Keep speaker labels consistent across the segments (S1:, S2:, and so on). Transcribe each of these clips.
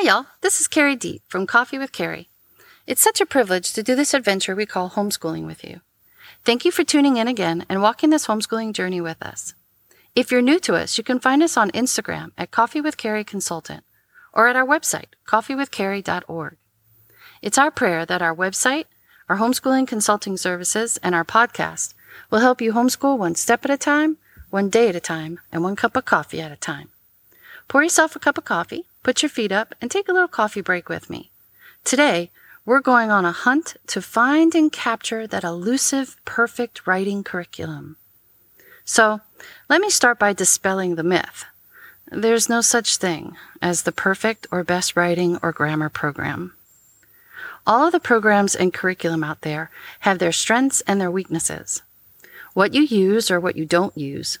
S1: Hi, y'all. This is Carrie Deep from Coffee with Carrie. It's such a privilege to do this adventure we call homeschooling with you. Thank you for tuning in again and walking this homeschooling journey with us. If you're new to us, you can find us on Instagram at Coffee with Carrie Consultant or at our website, coffeewithcarrie.org. It's our prayer that our website, our homeschooling consulting services, and our podcast will help you homeschool one step at a time, one day at a time, and one cup of coffee at a time. Pour yourself a cup of coffee Put your feet up and take a little coffee break with me. Today, we're going on a hunt to find and capture that elusive, perfect writing curriculum. So, let me start by dispelling the myth. There's no such thing as the perfect or best writing or grammar program. All of the programs and curriculum out there have their strengths and their weaknesses. What you use or what you don't use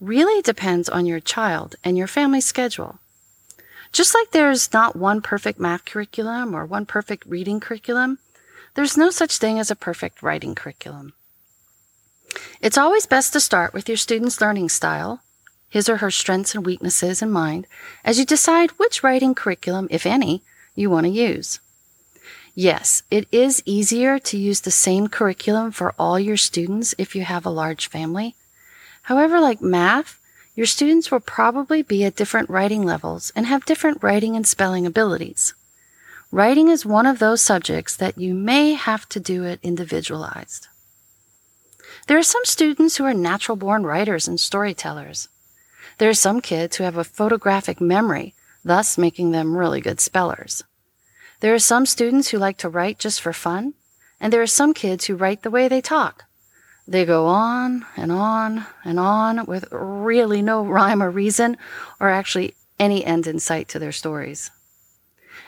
S1: really depends on your child and your family schedule. Just like there's not one perfect math curriculum or one perfect reading curriculum, there's no such thing as a perfect writing curriculum. It's always best to start with your student's learning style, his or her strengths and weaknesses in mind, as you decide which writing curriculum, if any, you want to use. Yes, it is easier to use the same curriculum for all your students if you have a large family. However, like math, your students will probably be at different writing levels and have different writing and spelling abilities. Writing is one of those subjects that you may have to do it individualized. There are some students who are natural born writers and storytellers. There are some kids who have a photographic memory, thus making them really good spellers. There are some students who like to write just for fun, and there are some kids who write the way they talk, they go on and on and on with really no rhyme or reason or actually any end in sight to their stories.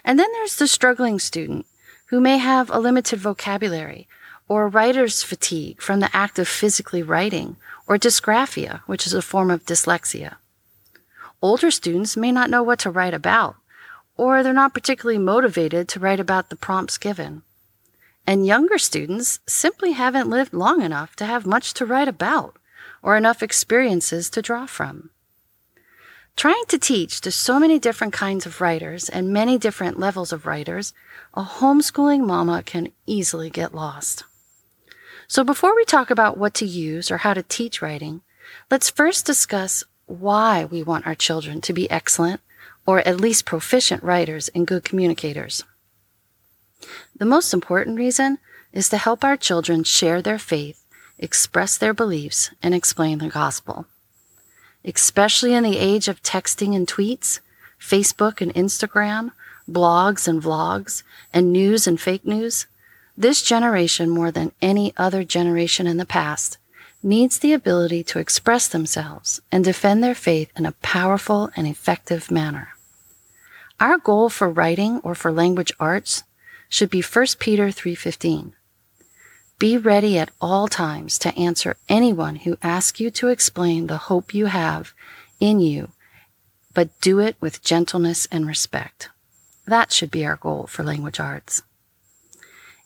S1: And then there's the struggling student who may have a limited vocabulary or writer's fatigue from the act of physically writing or dysgraphia, which is a form of dyslexia. Older students may not know what to write about, or they're not particularly motivated to write about the prompts given. And younger students simply haven't lived long enough to have much to write about or enough experiences to draw from. Trying to teach to so many different kinds of writers and many different levels of writers, a homeschooling mama can easily get lost. So before we talk about what to use or how to teach writing, let's first discuss why we want our children to be excellent or at least proficient writers and good communicators. The most important reason is to help our children share their faith, express their beliefs, and explain the gospel. Especially in the age of texting and tweets, Facebook and Instagram, blogs and vlogs, and news and fake news, this generation, more than any other generation in the past, needs the ability to express themselves and defend their faith in a powerful and effective manner. Our goal for writing or for language arts should be 1 Peter 3:15. Be ready at all times to answer anyone who asks you to explain the hope you have in you, but do it with gentleness and respect. That should be our goal for language arts.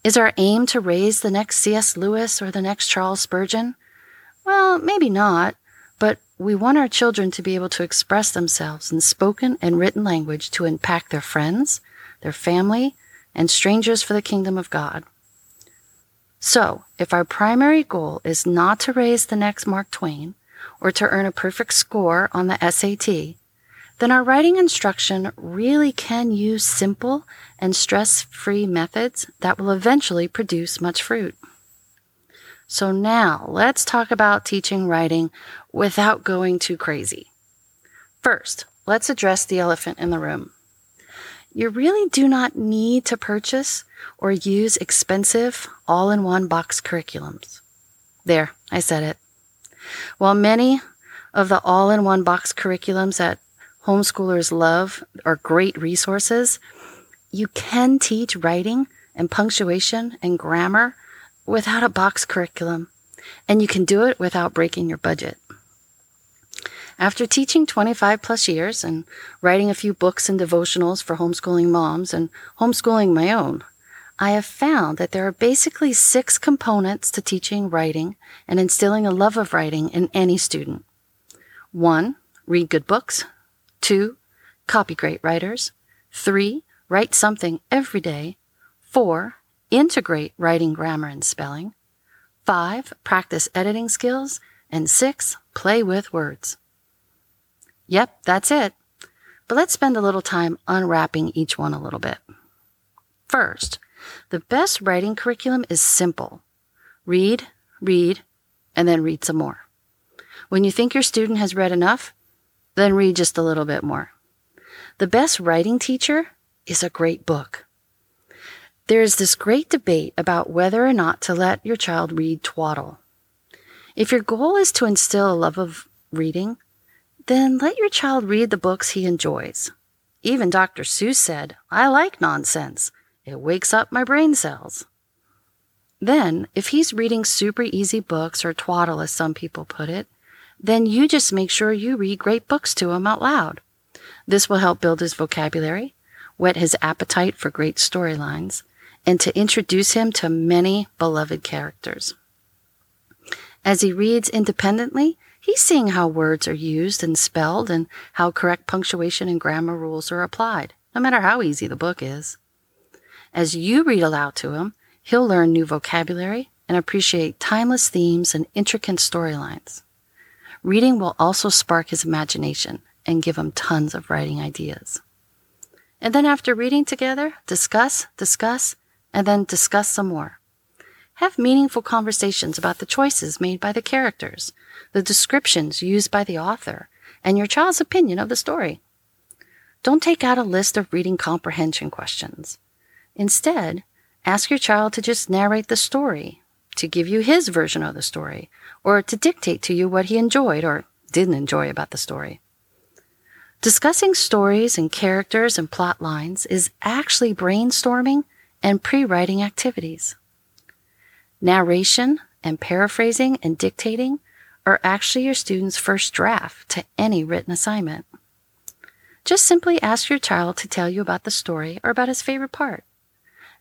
S1: Is our aim to raise the next C.S. Lewis or the next Charles Spurgeon? Well, maybe not, but we want our children to be able to express themselves in spoken and written language to impact their friends, their family, and strangers for the kingdom of God. So, if our primary goal is not to raise the next Mark Twain or to earn a perfect score on the SAT, then our writing instruction really can use simple and stress free methods that will eventually produce much fruit. So now let's talk about teaching writing without going too crazy. First, let's address the elephant in the room you really do not need to purchase or use expensive all in one box curriculums. There, I said it. While many of the all in one box curriculums that homeschoolers love are great resources, you can teach writing and punctuation and grammar without a box curriculum, and you can do it without breaking your budget. After teaching 25 plus years and writing a few books and devotionals for homeschooling moms and homeschooling my own, I have found that there are basically six components to teaching writing and instilling a love of writing in any student. One, read good books. Two, copy great writers. Three, write something every day. Four, integrate writing, grammar, and spelling. Five, practice editing skills. And six, play with words. Yep, that's it. But let's spend a little time unwrapping each one a little bit. First, the best writing curriculum is simple. Read, read, and then read some more. When you think your student has read enough, then read just a little bit more. The best writing teacher is a great book. There is this great debate about whether or not to let your child read twaddle. If your goal is to instill a love of reading, then let your child read the books he enjoys. Even Dr. Seuss said, I like nonsense. It wakes up my brain cells. Then, if he's reading super easy books or twaddle, as some people put it, then you just make sure you read great books to him out loud. This will help build his vocabulary, whet his appetite for great storylines, and to introduce him to many beloved characters. As he reads independently, he's seeing how words are used and spelled and how correct punctuation and grammar rules are applied, no matter how easy the book is. As you read aloud to him, he'll learn new vocabulary and appreciate timeless themes and intricate storylines. Reading will also spark his imagination and give him tons of writing ideas. And then after reading together, discuss, discuss, and then discuss some more. Have meaningful conversations about the choices made by the characters, the descriptions used by the author, and your child's opinion of the story. Don't take out a list of reading comprehension questions. Instead, ask your child to just narrate the story, to give you his version of the story, or to dictate to you what he enjoyed or didn't enjoy about the story. Discussing stories and characters and plot lines is actually brainstorming and pre writing activities. Narration and paraphrasing and dictating are actually your student's first draft to any written assignment. Just simply ask your child to tell you about the story or about his favorite part.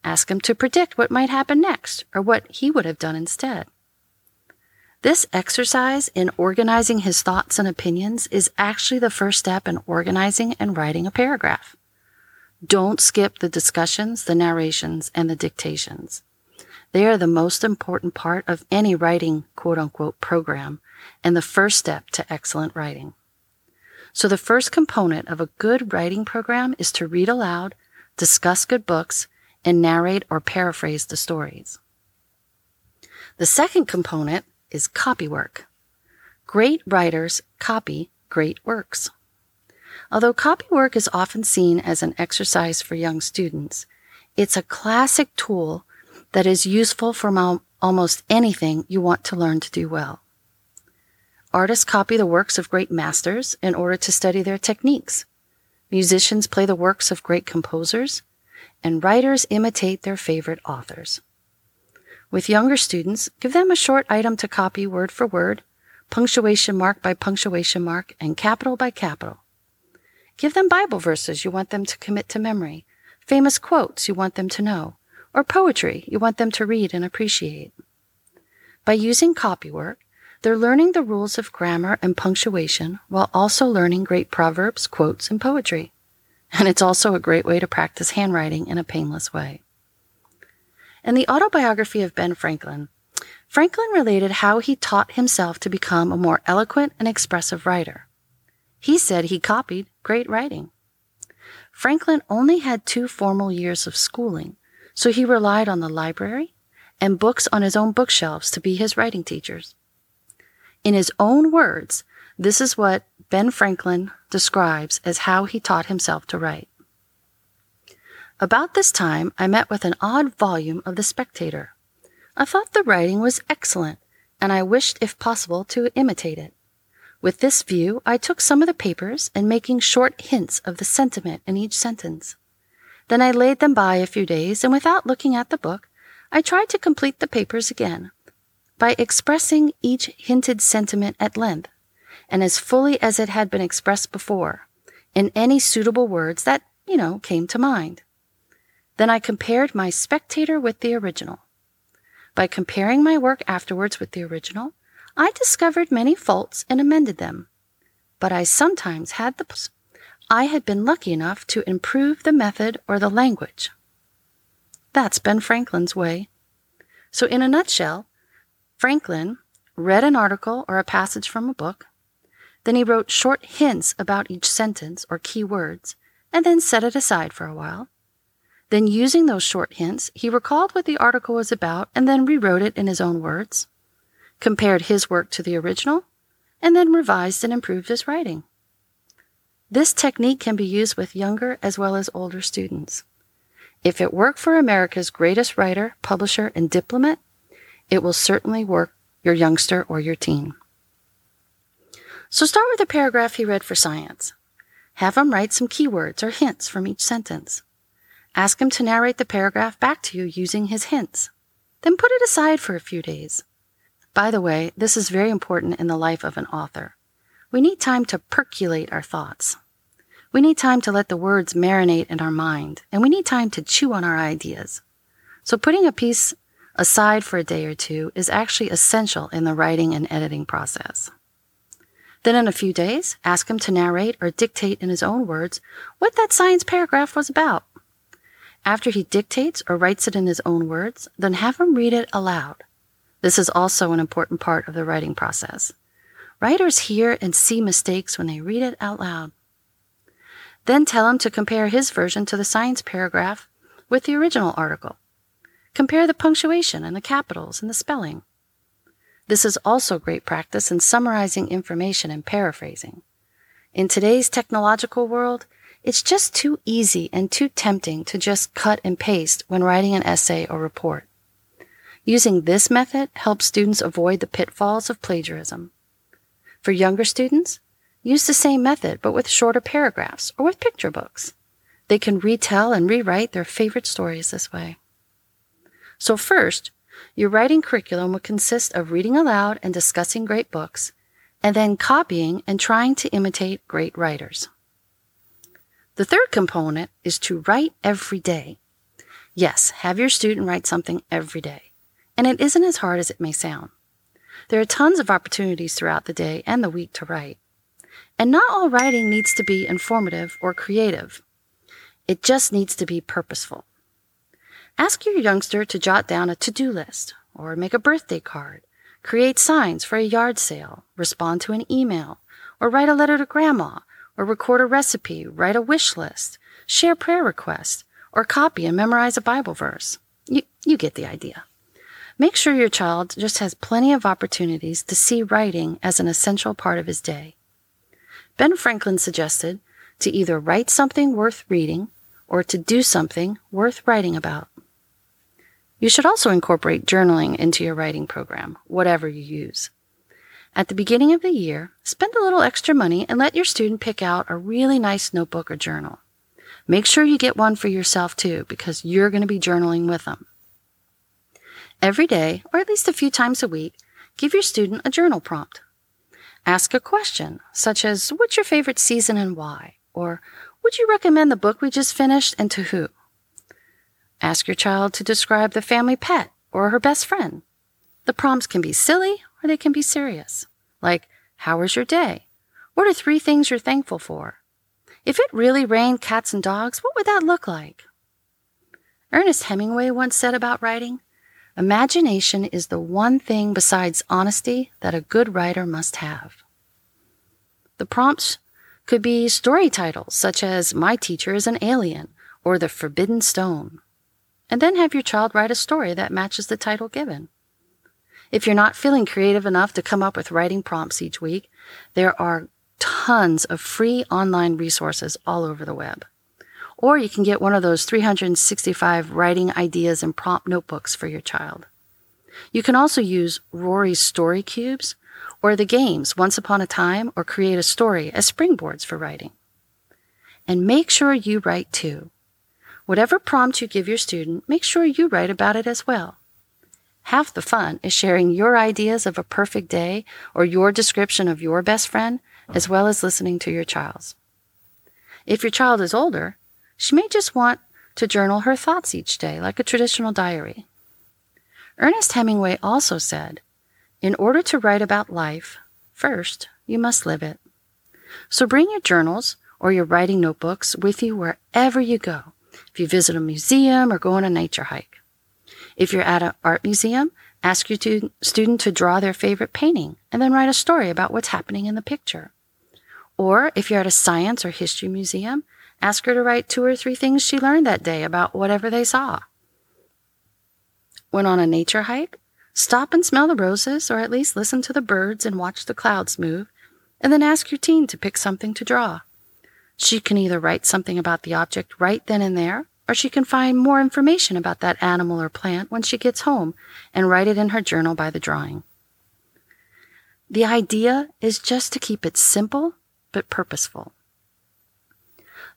S1: Ask him to predict what might happen next or what he would have done instead. This exercise in organizing his thoughts and opinions is actually the first step in organizing and writing a paragraph. Don't skip the discussions, the narrations, and the dictations. They are the most important part of any writing quote unquote program and the first step to excellent writing. So the first component of a good writing program is to read aloud, discuss good books, and narrate or paraphrase the stories. The second component is copy work. Great writers copy great works. Although copy work is often seen as an exercise for young students, it's a classic tool that is useful for almost anything you want to learn to do well. Artists copy the works of great masters in order to study their techniques. Musicians play the works of great composers, and writers imitate their favorite authors. With younger students, give them a short item to copy word for word, punctuation mark by punctuation mark, and capital by capital. Give them Bible verses you want them to commit to memory, famous quotes you want them to know, or poetry you want them to read and appreciate. By using copywork, they're learning the rules of grammar and punctuation while also learning great proverbs, quotes, and poetry. And it's also a great way to practice handwriting in a painless way. In the autobiography of Ben Franklin, Franklin related how he taught himself to become a more eloquent and expressive writer. He said he copied great writing. Franklin only had two formal years of schooling, so he relied on the library and books on his own bookshelves to be his writing teachers. In his own words, this is what Ben Franklin describes as how he taught himself to write. About this time, I met with an odd volume of The Spectator. I thought the writing was excellent, and I wished, if possible, to imitate it. With this view, I took some of the papers and making short hints of the sentiment in each sentence. Then I laid them by a few days, and without looking at the book, I tried to complete the papers again by expressing each hinted sentiment at length and as fully as it had been expressed before, in any suitable words that, you know, came to mind. Then I compared my spectator with the original. By comparing my work afterwards with the original, I discovered many faults and amended them. But I sometimes had the I had been lucky enough to improve the method or the language. That's Ben Franklin's way. So, in a nutshell, Franklin read an article or a passage from a book, then he wrote short hints about each sentence or key words, and then set it aside for a while. Then, using those short hints, he recalled what the article was about and then rewrote it in his own words, compared his work to the original, and then revised and improved his writing. This technique can be used with younger as well as older students. If it worked for America's greatest writer, publisher, and diplomat, it will certainly work your youngster or your teen. So start with a paragraph he read for science. Have him write some keywords or hints from each sentence. Ask him to narrate the paragraph back to you using his hints. Then put it aside for a few days. By the way, this is very important in the life of an author. We need time to percolate our thoughts. We need time to let the words marinate in our mind, and we need time to chew on our ideas. So putting a piece aside for a day or two is actually essential in the writing and editing process. Then in a few days, ask him to narrate or dictate in his own words what that science paragraph was about. After he dictates or writes it in his own words, then have him read it aloud. This is also an important part of the writing process. Writers hear and see mistakes when they read it out loud. Then tell him to compare his version to the science paragraph with the original article. Compare the punctuation and the capitals and the spelling. This is also great practice in summarizing information and paraphrasing. In today's technological world, it's just too easy and too tempting to just cut and paste when writing an essay or report. Using this method helps students avoid the pitfalls of plagiarism. For younger students, use the same method but with shorter paragraphs or with picture books. They can retell and rewrite their favorite stories this way. So, first, your writing curriculum will consist of reading aloud and discussing great books, and then copying and trying to imitate great writers. The third component is to write every day. Yes, have your student write something every day. And it isn't as hard as it may sound. There are tons of opportunities throughout the day and the week to write. And not all writing needs to be informative or creative. It just needs to be purposeful. Ask your youngster to jot down a to-do list or make a birthday card, create signs for a yard sale, respond to an email, or write a letter to grandma, or record a recipe, write a wish list, share prayer requests, or copy and memorize a Bible verse. You, you get the idea. Make sure your child just has plenty of opportunities to see writing as an essential part of his day. Ben Franklin suggested to either write something worth reading or to do something worth writing about. You should also incorporate journaling into your writing program, whatever you use. At the beginning of the year, spend a little extra money and let your student pick out a really nice notebook or journal. Make sure you get one for yourself too, because you're going to be journaling with them. Every day, or at least a few times a week, give your student a journal prompt. Ask a question, such as, What's your favorite season and why? Or, Would you recommend the book we just finished and to who? Ask your child to describe the family pet or her best friend. The prompts can be silly or they can be serious, like, How was your day? What are three things you're thankful for? If it really rained cats and dogs, what would that look like? Ernest Hemingway once said about writing, Imagination is the one thing besides honesty that a good writer must have. The prompts could be story titles such as My Teacher is an Alien or The Forbidden Stone. And then have your child write a story that matches the title given. If you're not feeling creative enough to come up with writing prompts each week, there are tons of free online resources all over the web. Or you can get one of those 365 writing ideas and prompt notebooks for your child. You can also use Rory's Story Cubes or the games Once Upon a Time or Create a Story as springboards for writing. And make sure you write too. Whatever prompt you give your student, make sure you write about it as well. Half the fun is sharing your ideas of a perfect day or your description of your best friend, as well as listening to your child's. If your child is older, she may just want to journal her thoughts each day, like a traditional diary. Ernest Hemingway also said, In order to write about life, first, you must live it. So bring your journals or your writing notebooks with you wherever you go. If you visit a museum or go on a nature hike. If you're at an art museum, ask your tu- student to draw their favorite painting and then write a story about what's happening in the picture. Or if you're at a science or history museum, ask her to write two or three things she learned that day about whatever they saw. When on a nature hike, stop and smell the roses or at least listen to the birds and watch the clouds move, and then ask your teen to pick something to draw. She can either write something about the object right then and there, or she can find more information about that animal or plant when she gets home and write it in her journal by the drawing. The idea is just to keep it simple but purposeful.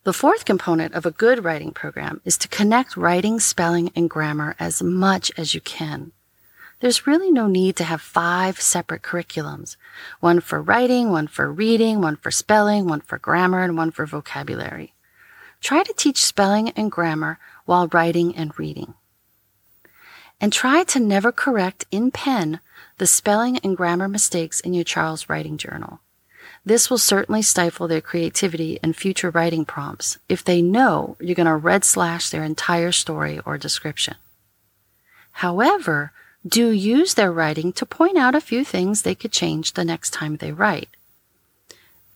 S1: The fourth component of a good writing program is to connect writing, spelling, and grammar as much as you can. There's really no need to have five separate curriculums one for writing, one for reading, one for spelling, one for grammar, and one for vocabulary. Try to teach spelling and grammar while writing and reading. And try to never correct in pen the spelling and grammar mistakes in your child's writing journal. This will certainly stifle their creativity and future writing prompts if they know you're going to red slash their entire story or description. However, do use their writing to point out a few things they could change the next time they write.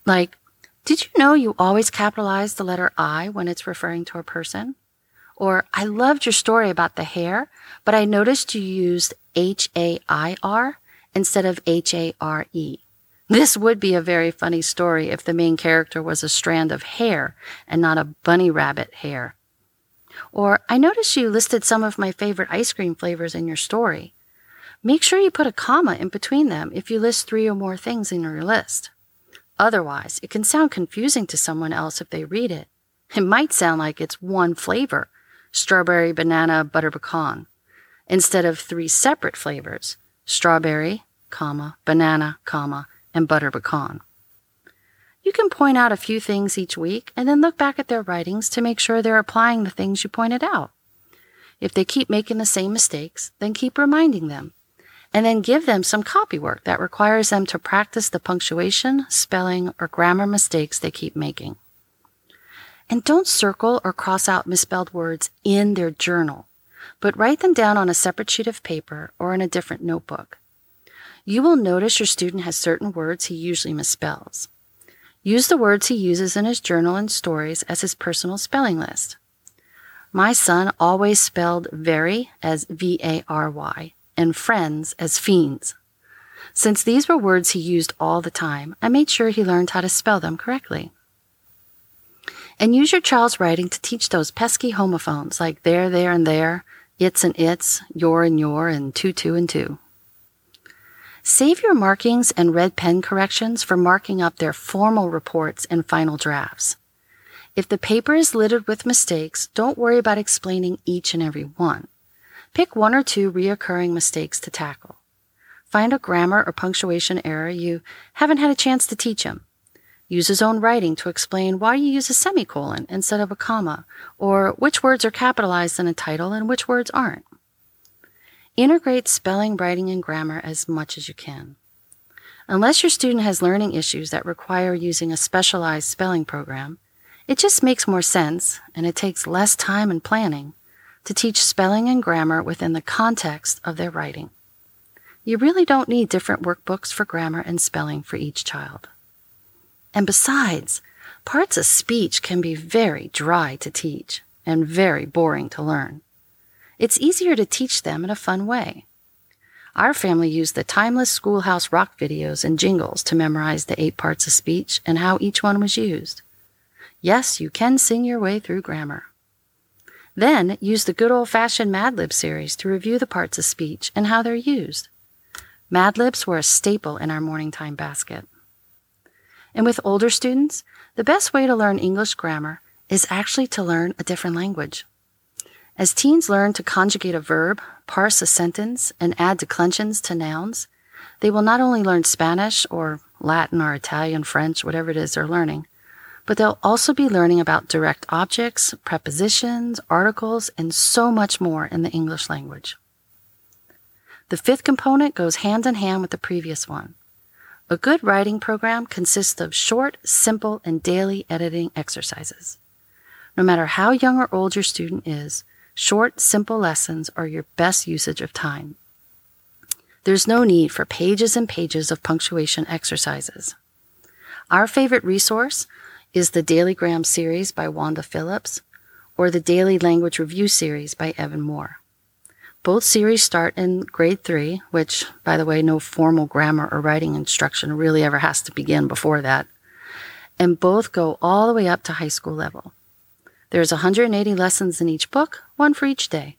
S1: Like, did you know you always capitalize the letter I when it's referring to a person? Or, I loved your story about the hare, but I noticed you used H A I R instead of H A R E. This would be a very funny story if the main character was a strand of hair and not a bunny rabbit hare. Or, I noticed you listed some of my favorite ice cream flavors in your story. Make sure you put a comma in between them if you list three or more things in your list. Otherwise, it can sound confusing to someone else if they read it. It might sound like it's one flavor strawberry, banana, butter pecan instead of three separate flavors strawberry, comma, banana, comma, and butter pecan. You can point out a few things each week and then look back at their writings to make sure they're applying the things you pointed out. If they keep making the same mistakes, then keep reminding them and then give them some copy work that requires them to practice the punctuation, spelling, or grammar mistakes they keep making. And don't circle or cross out misspelled words in their journal, but write them down on a separate sheet of paper or in a different notebook. You will notice your student has certain words he usually misspells. Use the words he uses in his journal and stories as his personal spelling list. My son always spelled very as V A R Y and friends as fiends. Since these were words he used all the time, I made sure he learned how to spell them correctly. And use your child's writing to teach those pesky homophones like there, there, and there, it's and it's, your and your, and two, two, and two. Save your markings and red pen corrections for marking up their formal reports and final drafts. If the paper is littered with mistakes, don't worry about explaining each and every one. Pick one or two reoccurring mistakes to tackle. Find a grammar or punctuation error you haven't had a chance to teach him. Use his own writing to explain why you use a semicolon instead of a comma, or which words are capitalized in a title and which words aren't. Integrate spelling, writing, and grammar as much as you can. Unless your student has learning issues that require using a specialized spelling program, it just makes more sense and it takes less time and planning to teach spelling and grammar within the context of their writing. You really don't need different workbooks for grammar and spelling for each child. And besides, parts of speech can be very dry to teach and very boring to learn. It's easier to teach them in a fun way. Our family used the timeless schoolhouse rock videos and jingles to memorize the eight parts of speech and how each one was used. Yes, you can sing your way through grammar. Then use the good old fashioned Mad Lib series to review the parts of speech and how they're used. Mad Libs were a staple in our morning time basket. And with older students, the best way to learn English grammar is actually to learn a different language. As teens learn to conjugate a verb, parse a sentence, and add declensions to nouns, they will not only learn Spanish or Latin or Italian, French, whatever it is they're learning, but they'll also be learning about direct objects, prepositions, articles, and so much more in the English language. The fifth component goes hand in hand with the previous one. A good writing program consists of short, simple, and daily editing exercises. No matter how young or old your student is, short, simple lessons are your best usage of time. There's no need for pages and pages of punctuation exercises. Our favorite resource is the Daily Gram series by Wanda Phillips or the Daily Language Review series by Evan-Moor. Both series start in grade three, which, by the way, no formal grammar or writing instruction really ever has to begin before that. And both go all the way up to high school level. There's 180 lessons in each book, one for each day.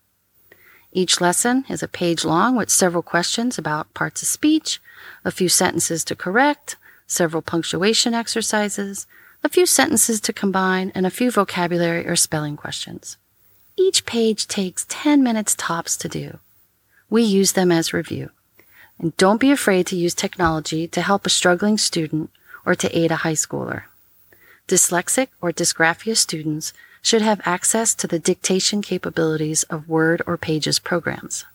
S1: Each lesson is a page long with several questions about parts of speech, a few sentences to correct, several punctuation exercises, a few sentences to combine, and a few vocabulary or spelling questions. Each page takes 10 minutes tops to do. We use them as review. And don't be afraid to use technology to help a struggling student or to aid a high schooler. Dyslexic or dysgraphia students should have access to the dictation capabilities of Word or Pages programs.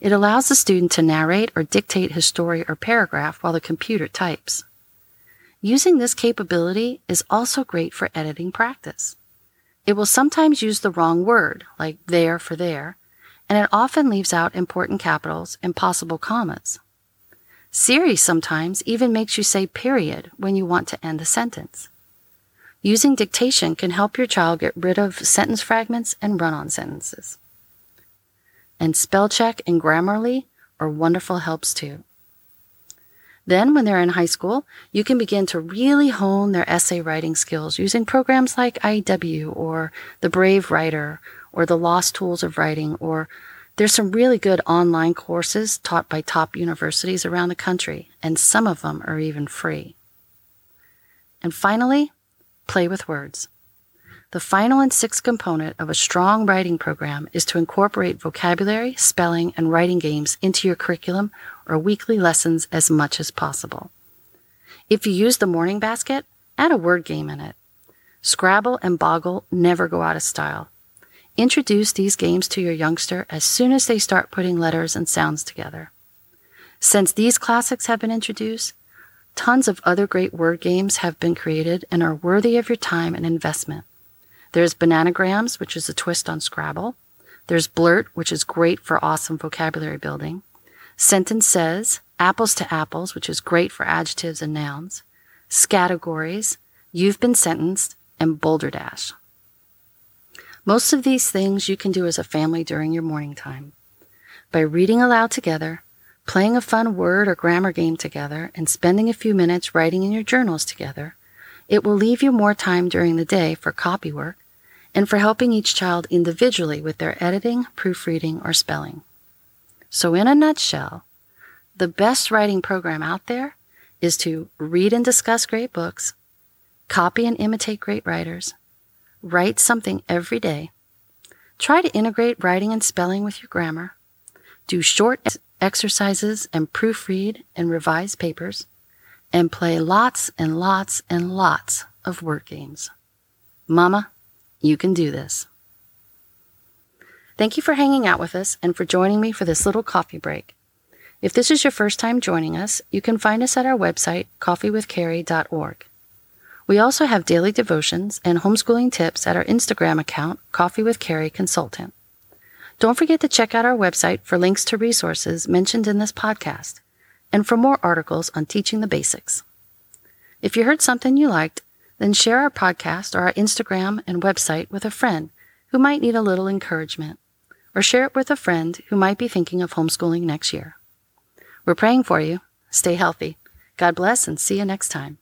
S1: It allows the student to narrate or dictate his story or paragraph while the computer types. Using this capability is also great for editing practice. It will sometimes use the wrong word, like there for there, and it often leaves out important capitals and possible commas. Siri sometimes even makes you say period when you want to end a sentence. Using dictation can help your child get rid of sentence fragments and run on sentences. And spell check and Grammarly are wonderful helps too. Then, when they're in high school, you can begin to really hone their essay writing skills using programs like IEW or The Brave Writer or The Lost Tools of Writing, or there's some really good online courses taught by top universities around the country, and some of them are even free. And finally, Play with words. The final and sixth component of a strong writing program is to incorporate vocabulary, spelling, and writing games into your curriculum or weekly lessons as much as possible. If you use the morning basket, add a word game in it. Scrabble and Boggle never go out of style. Introduce these games to your youngster as soon as they start putting letters and sounds together. Since these classics have been introduced, Tons of other great word games have been created and are worthy of your time and investment. There's Bananagrams, which is a twist on Scrabble. There's Blurt, which is great for awesome vocabulary building. Sentence Says, Apples to Apples, which is great for adjectives and nouns. Scattergories, You've Been Sentenced, and Balderdash. Most of these things you can do as a family during your morning time. By reading aloud together, playing a fun word or grammar game together, and spending a few minutes writing in your journals together, it will leave you more time during the day for copy work and for helping each child individually with their editing, proofreading, or spelling. So, in a nutshell, the best writing program out there is to read and discuss great books, copy and imitate great writers, write something every day, try to integrate writing and spelling with your grammar, do short exercises and proofread and revise papers, and play lots and lots and lots of word games. Mama, you can do this. Thank you for hanging out with us and for joining me for this little coffee break. If this is your first time joining us, you can find us at our website, coffeewithcarrie.org. We also have daily devotions and homeschooling tips at our Instagram account, Coffee with Carrie Consultant. Don't forget to check out our website for links to resources mentioned in this podcast and for more articles on teaching the basics. If you heard something you liked, then share our podcast or our Instagram and website with a friend who might need a little encouragement, or share it with a friend who might be thinking of homeschooling next year. We're praying for you. Stay healthy. God bless and see you next time.